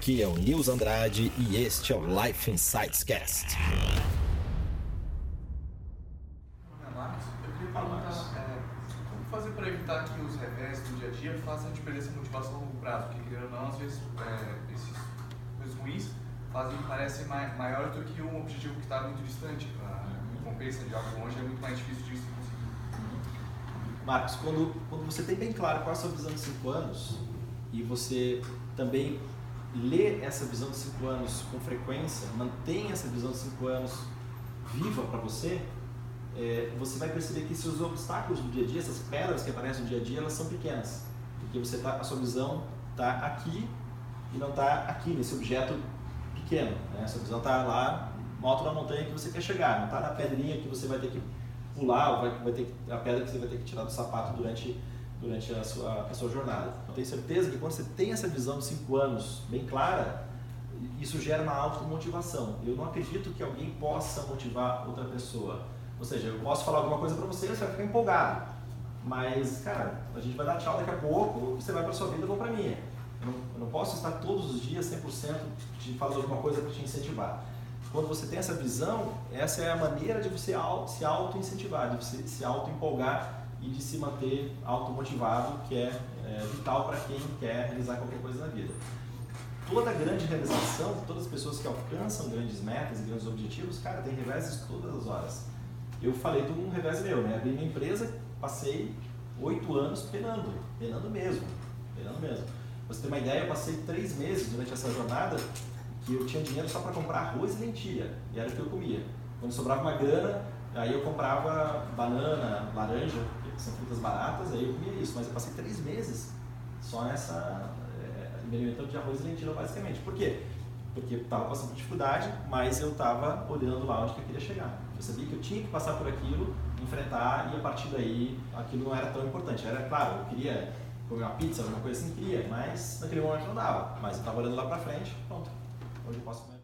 Aqui é o Nils Andrade e este é o Life Insights Cast. Marcos, eu queria perguntar é, como fazer para evitar que os revés do dia a dia façam a gente perder essa motivação a longo prazo? Porque, querendo ou não, às vezes é, esses coisas ruins fazem, parecem mai, maiores do que um objetivo que está muito distante. A recompensa de algo longe é muito mais difícil de se conseguir. Marcos, quando, quando você tem bem claro qual é a sua visão de 5 anos e você também lê essa visão de 5 anos com frequência, mantém essa visão de 5 anos viva para você, é, você vai perceber que seus obstáculos do dia a dia, essas pedras que aparecem no dia a dia, elas são pequenas. Porque você tá, a sua visão está aqui e não está aqui, nesse objeto pequeno. Né? A sua visão está lá alto da montanha que você quer chegar, não está na pedrinha que você vai ter que pular, ou vai, vai ter a pedra que você vai ter que tirar do sapato durante, durante a, sua, a sua jornada. Eu tenho certeza que quando você tem essa visão de 5 anos bem clara, isso gera uma automotivação. Eu não acredito que alguém possa motivar outra pessoa. Ou seja, eu posso falar alguma coisa para você, você vai ficar empolgado. Mas, cara, a gente vai dar tchau daqui a pouco, você vai para sua vida, eu vou para minha. Eu não, eu não, posso estar todos os dias 100% te falando alguma coisa para te incentivar. Quando você tem essa visão, essa é a maneira de você se auto-incentivar, de você se auto-empolgar e de se manter automotivado, que é, é vital para quem quer realizar qualquer coisa na vida. Toda grande realização, todas as pessoas que alcançam grandes metas grandes objetivos, cara, tem reveses todas as horas. Eu falei de um revés meu, né? Abri minha empresa, passei oito anos penando, penando mesmo, penando mesmo. Pra você ter uma ideia, eu passei três meses durante essa jornada que eu tinha dinheiro só para comprar arroz e lentilha, e era o que eu comia. Quando sobrava uma grana, aí eu comprava banana, laranja, são frutas baratas, aí eu comia isso, mas eu passei três meses só nessa, é, me alimentando de arroz e lentilha basicamente. Por quê? Porque eu estava passando por dificuldade, mas eu estava olhando lá onde eu queria chegar. Eu sabia que eu tinha que passar por aquilo, enfrentar, e a partir daí aquilo não era tão importante. Era claro, eu queria comer uma pizza, alguma coisa assim, queria, mas naquele momento não dava. Mas eu estava olhando lá para frente, pronto, hoje eu posso comer.